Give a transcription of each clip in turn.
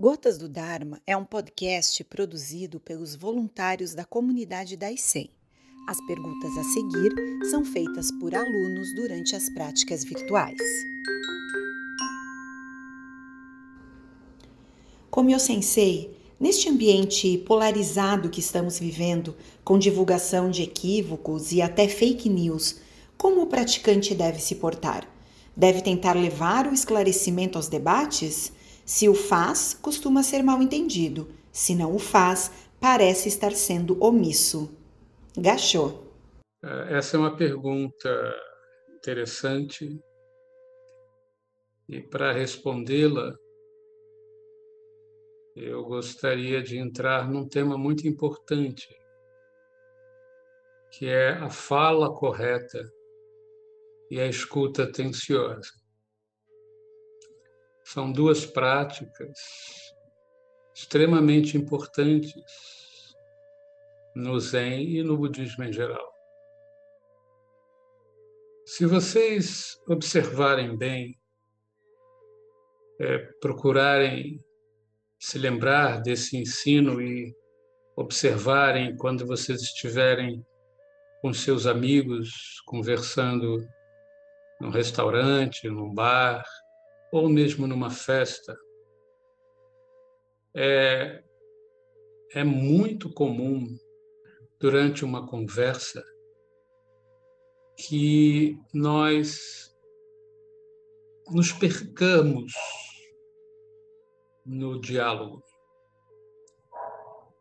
Gotas do Dharma é um podcast produzido pelos voluntários da comunidade da ICEM. As perguntas a seguir são feitas por alunos durante as práticas virtuais. Como eu sensei, neste ambiente polarizado que estamos vivendo, com divulgação de equívocos e até fake news, como o praticante deve se portar? Deve tentar levar o esclarecimento aos debates? Se o faz, costuma ser mal entendido. Se não o faz, parece estar sendo omisso. Gachô. É, essa é uma pergunta interessante. E para respondê-la, eu gostaria de entrar num tema muito importante, que é a fala correta e a escuta atenciosa. São duas práticas extremamente importantes no Zen e no budismo em geral. Se vocês observarem bem, é, procurarem se lembrar desse ensino e observarem quando vocês estiverem com seus amigos conversando num restaurante, num bar, ou mesmo numa festa, é, é muito comum durante uma conversa que nós nos percamos no diálogo.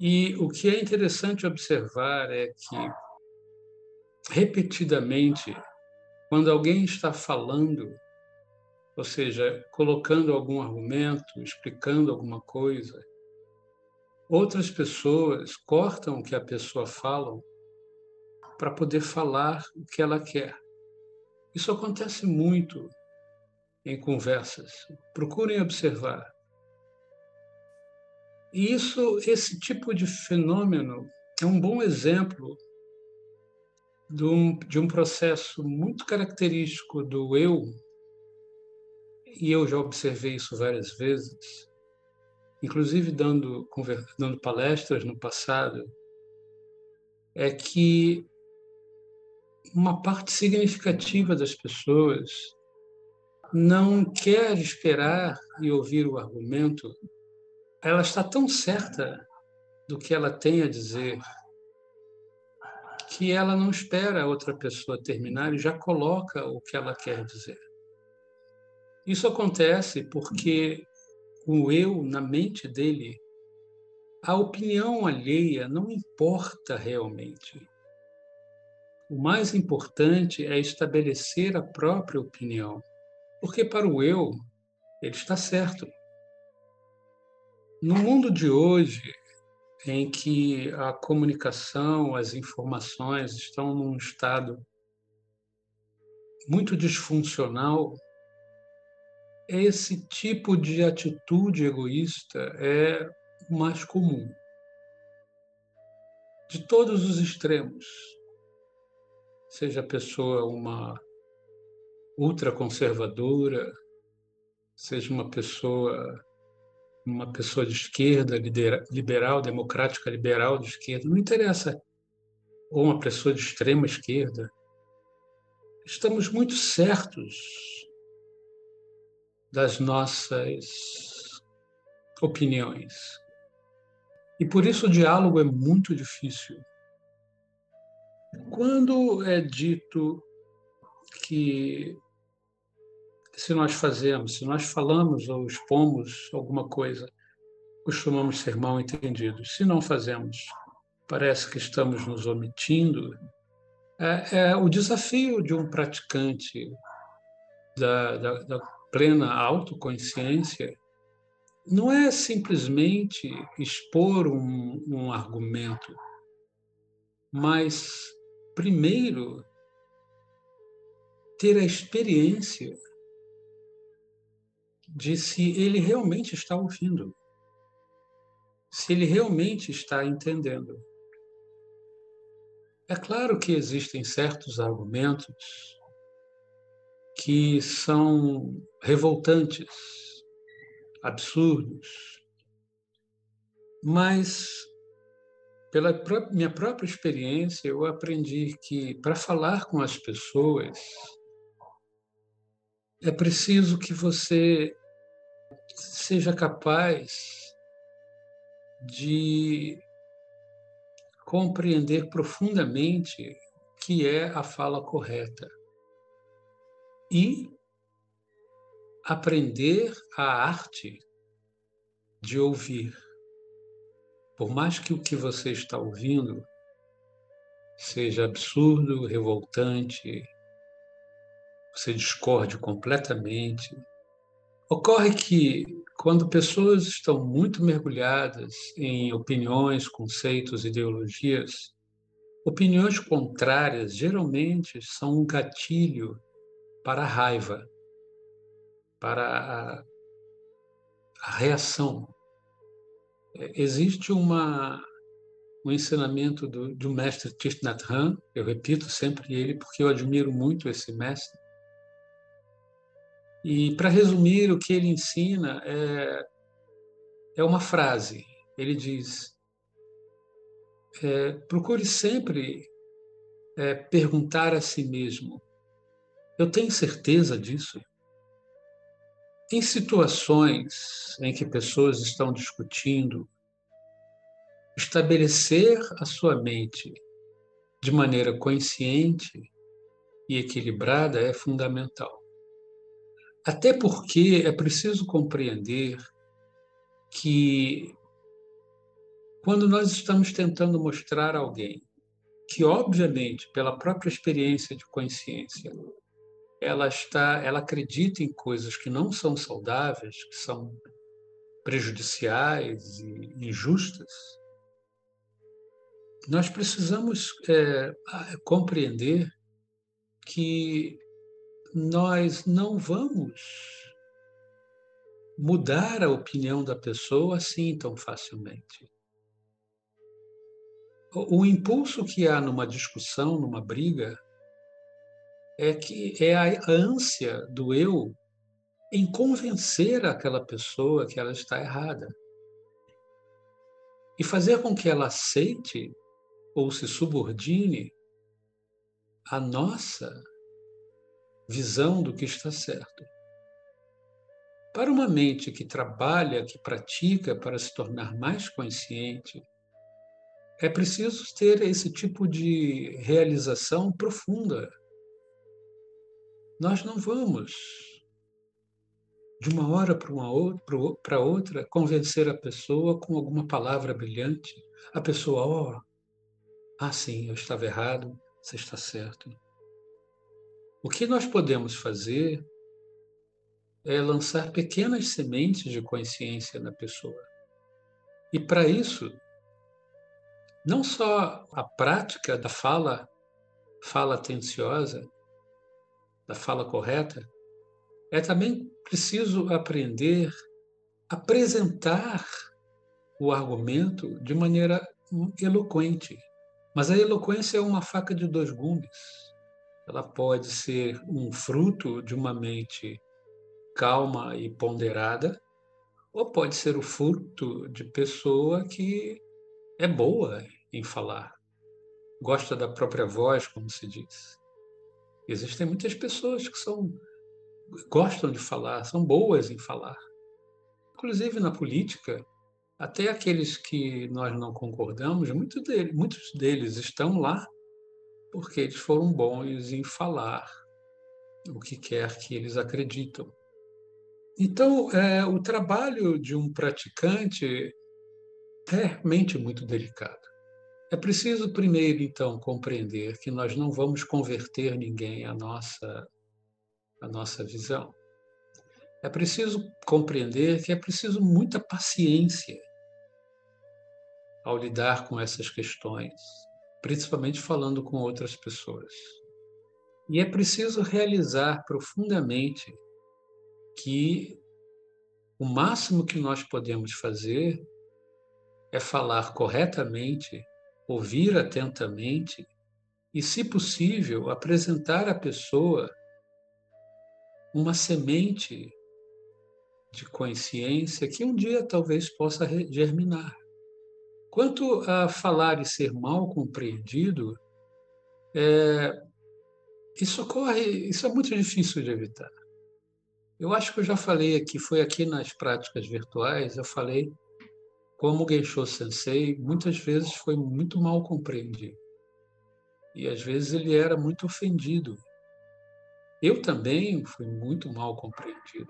E o que é interessante observar é que, repetidamente, quando alguém está falando, ou seja, colocando algum argumento, explicando alguma coisa. Outras pessoas cortam o que a pessoa fala para poder falar o que ela quer. Isso acontece muito em conversas. Procurem observar. E isso, esse tipo de fenômeno é um bom exemplo de um, de um processo muito característico do eu e eu já observei isso várias vezes, inclusive dando, dando palestras no passado, é que uma parte significativa das pessoas não quer esperar e ouvir o argumento, ela está tão certa do que ela tem a dizer que ela não espera a outra pessoa terminar e já coloca o que ela quer dizer. Isso acontece porque o eu, na mente dele, a opinião alheia não importa realmente. O mais importante é estabelecer a própria opinião, porque para o eu, ele está certo. No mundo de hoje, em que a comunicação, as informações estão num estado muito disfuncional, esse tipo de atitude egoísta é o mais comum. De todos os extremos. Seja a pessoa uma ultraconservadora, seja uma pessoa uma pessoa de esquerda, liberal, democrática liberal de esquerda, não interessa, ou uma pessoa de extrema esquerda. Estamos muito certos das nossas opiniões. E por isso o diálogo é muito difícil. Quando é dito que se nós fazemos, se nós falamos ou expomos alguma coisa, costumamos ser mal entendidos. Se não fazemos, parece que estamos nos omitindo. É, é o desafio de um praticante da, da, da plena autoconsciência não é simplesmente expor um, um argumento, mas, primeiro, ter a experiência de se ele realmente está ouvindo, se ele realmente está entendendo. É claro que existem certos argumentos que são revoltantes, absurdos, Mas, pela minha própria experiência, eu aprendi que para falar com as pessoas, é preciso que você seja capaz de compreender profundamente o que é a fala correta e aprender a arte de ouvir. Por mais que o que você está ouvindo seja absurdo, revoltante, você discorde completamente. Ocorre que, quando pessoas estão muito mergulhadas em opiniões, conceitos, ideologias, opiniões contrárias geralmente são um gatilho para a raiva, para a, a reação. É, existe uma, um ensinamento do, do mestre Thich Nhat Hanh, eu repito sempre ele porque eu admiro muito esse mestre, e, para resumir, o que ele ensina é, é uma frase. Ele diz: é, procure sempre é, perguntar a si mesmo: eu tenho certeza disso? Em situações em que pessoas estão discutindo, estabelecer a sua mente de maneira consciente e equilibrada é fundamental. Até porque é preciso compreender que quando nós estamos tentando mostrar a alguém que, obviamente, pela própria experiência de consciência, ela está, ela acredita em coisas que não são saudáveis, que são prejudiciais e injustas, nós precisamos é, compreender que nós não vamos mudar a opinião da pessoa assim tão facilmente. O, impulso que há numa discussão, numa briga, é que é a ânsia do eu em convencer aquela pessoa que ela está errada e fazer com que ela aceite ou se subordine à nossa visão do que está certo. Para uma mente que trabalha, que pratica para se tornar mais consciente, é preciso ter esse tipo de realização profunda. Nós não vamos, de uma hora para uma outra, para outra, convencer a pessoa com alguma palavra brilhante. A pessoa, ó, oh, ah, sim, eu estava errado, você está certo. O que nós podemos fazer é lançar pequenas sementes de consciência na pessoa. E para isso, não só a prática da fala, fala atenciosa, da fala correta, é também preciso aprender a apresentar o argumento de maneira eloquente. Mas a eloquência é uma faca de dois gumes ela pode ser um fruto de uma mente calma e ponderada, ou pode ser o fruto de pessoa que é boa em falar, gosta da própria voz, como se diz. Existem muitas pessoas que são gostam de falar, são boas em falar. Inclusive na política, até aqueles que nós não concordamos, muitos deles, muitos deles estão lá porque eles foram bons em falar o que quer que eles acreditam. Então, é, o trabalho de um praticante é realmente muito delicado. É preciso primeiro, então, compreender que nós não vamos converter ninguém à nossa, à nossa visão. É preciso compreender que é preciso muita paciência ao lidar com essas questões principalmente falando com outras pessoas. E é preciso realizar profundamente que o máximo que nós podemos fazer é falar corretamente, ouvir atentamente e, se possível, apresentar à pessoa uma semente de consciência que um dia talvez possa germinar. Quanto a falar e ser mal compreendido, é, isso ocorre, isso é muito difícil de evitar. Eu acho que eu já falei aqui, foi aqui nas práticas virtuais, eu falei como Geisho Sensei muitas vezes foi muito mal compreendido. E às vezes ele era muito ofendido. Eu também fui muito mal compreendido.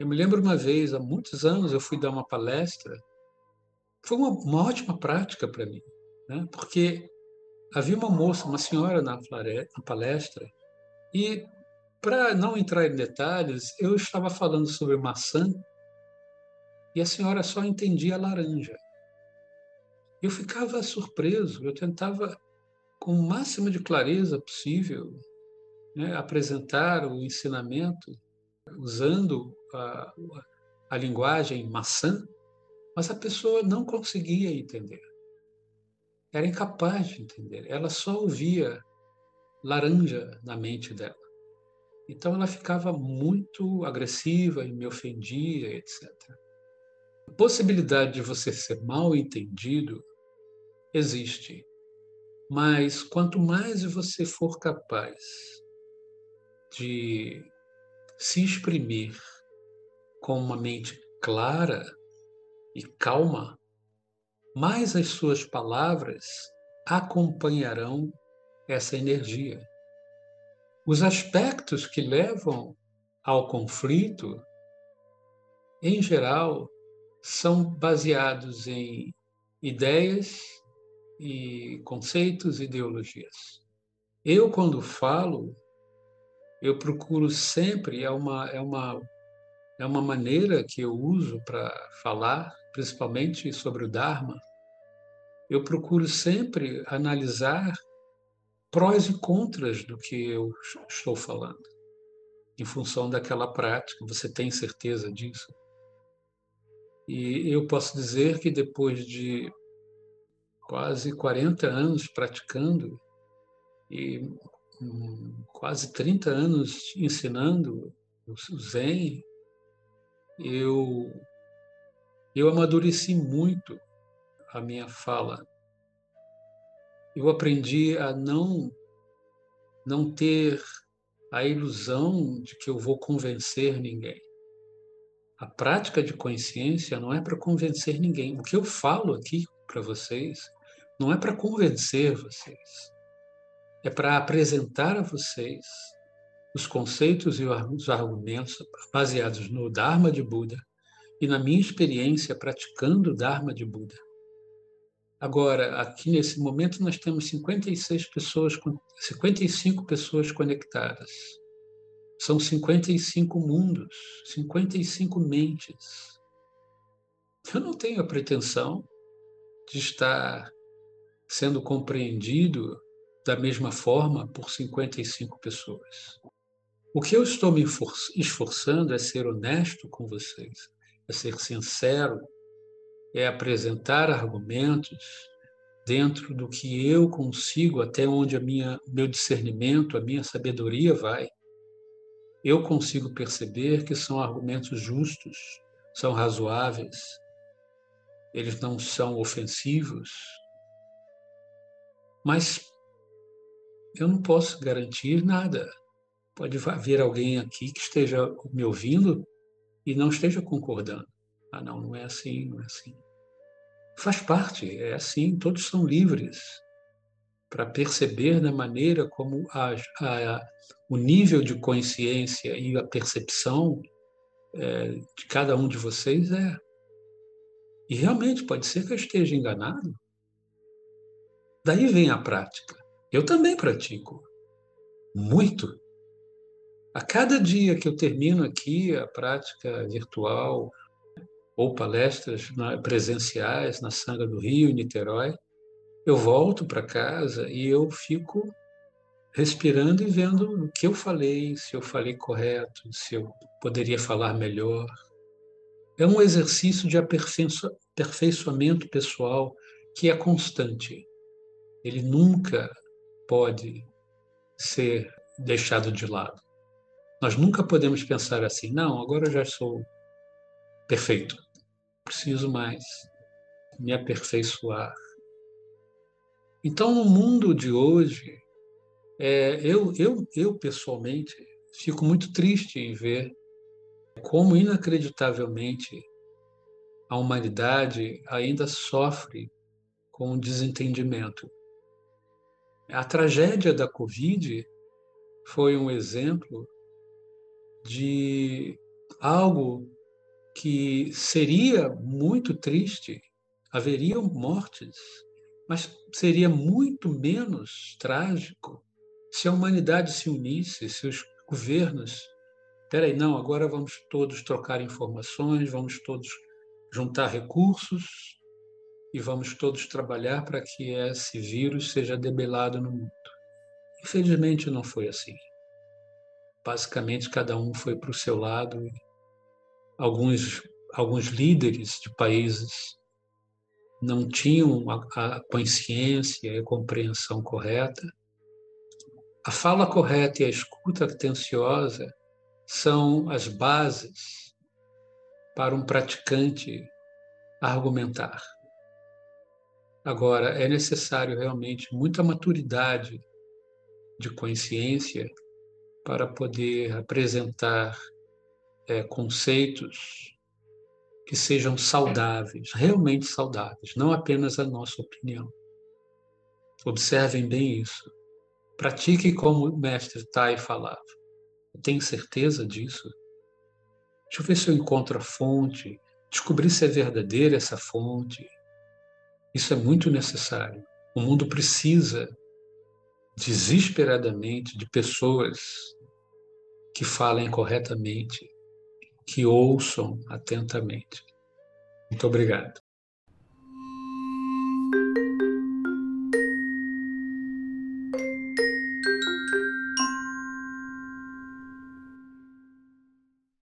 Eu me lembro uma vez, há muitos anos, eu fui dar uma palestra. Foi uma, uma ótima prática para mim, né? porque havia uma moça, uma senhora na, na palestra, e para não entrar em detalhes, eu estava falando sobre maçã e a senhora só entendia laranja. Eu ficava surpreso, eu tentava, com o máximo de clareza possível, né, apresentar o ensinamento usando a, a linguagem maçã, mas a pessoa não conseguia entender. Era incapaz de entender. Ela só ouvia laranja na mente dela. Então ela ficava muito agressiva e me ofendia, etc. Possibilidade de você ser mal entendido existe, mas quanto mais você for capaz de se exprimir com uma mente clara e calma, mais as suas palavras acompanharão essa energia. Os aspectos que levam ao conflito, em geral, são baseados em ideias e conceitos, ideologias. Eu, quando falo, eu procuro sempre, é uma, é uma, é uma maneira que eu uso para falar, principalmente sobre o Dharma, eu procuro sempre analisar prós e contras do que eu estou falando, em função daquela prática. Você tem certeza disso? E eu posso dizer que depois de quase 40 anos praticando, e quase 30 anos ensinando o Zen, eu, eu amadureci muito a minha fala. Eu aprendi a não, não ter a ilusão de que eu vou convencer ninguém. A prática de consciência não é para convencer ninguém. O que eu falo aqui para vocês não é para convencer vocês é para apresentar a vocês os conceitos e os argumentos baseados no Dharma de Buda e na minha experiência praticando o Dharma de Buda. Agora, aqui nesse momento nós temos 56 pessoas, 55 pessoas conectadas. São 55 mundos, 55 mentes. Eu não tenho a pretensão de estar sendo compreendido da mesma forma por 55 pessoas. O que eu estou me esforçando é ser honesto com vocês, é ser sincero, é apresentar argumentos dentro do que eu consigo, até onde a minha meu discernimento, a minha sabedoria vai. Eu consigo perceber que são argumentos justos, são razoáveis, eles não são ofensivos, mas eu não posso garantir nada. Pode haver alguém aqui que esteja me ouvindo e não esteja concordando. Ah, não, não é assim, não é assim. Faz parte, é assim, todos são livres para perceber da maneira como a, a, o nível de consciência e a percepção é, de cada um de vocês é. E realmente pode ser que eu esteja enganado. Daí vem a prática. Eu também pratico. Muito. A cada dia que eu termino aqui a prática virtual ou palestras presenciais na Sanga do Rio, em Niterói, eu volto para casa e eu fico respirando e vendo o que eu falei, se eu falei correto, se eu poderia falar melhor. É um exercício de aperfeiçoamento pessoal que é constante. Ele nunca pode ser deixado de lado. Nós nunca podemos pensar assim, não, agora eu já sou perfeito, preciso mais. me aperfeiçoar. Então, no mundo de hoje, é, eu, eu, eu pessoalmente fico muito triste em ver como inacreditavelmente a humanidade ainda sofre com o desentendimento. A tragédia da Covid foi um exemplo de algo que seria muito triste, haveriam mortes, mas seria muito menos trágico se a humanidade se unisse, se os governos. Peraí, não, agora vamos todos trocar informações, vamos todos juntar recursos e vamos todos trabalhar para que esse vírus seja debelado no mundo. Infelizmente não foi assim. Basicamente, cada um foi para o seu lado. Alguns, alguns líderes de países não tinham a, a consciência e a compreensão correta. A fala correta e a escuta atenciosa são as bases para um praticante argumentar. Agora, é necessário realmente muita maturidade de consciência para poder apresentar é, conceitos que sejam saudáveis, realmente saudáveis, não apenas a nossa opinião. Observem bem isso. Pratique como o mestre Tai falava. Tenho certeza disso? Deixa eu ver se eu encontro a fonte, descobrir se é verdadeira essa fonte. Isso é muito necessário. O mundo precisa desesperadamente de pessoas que falem corretamente, que ouçam atentamente. Muito obrigado.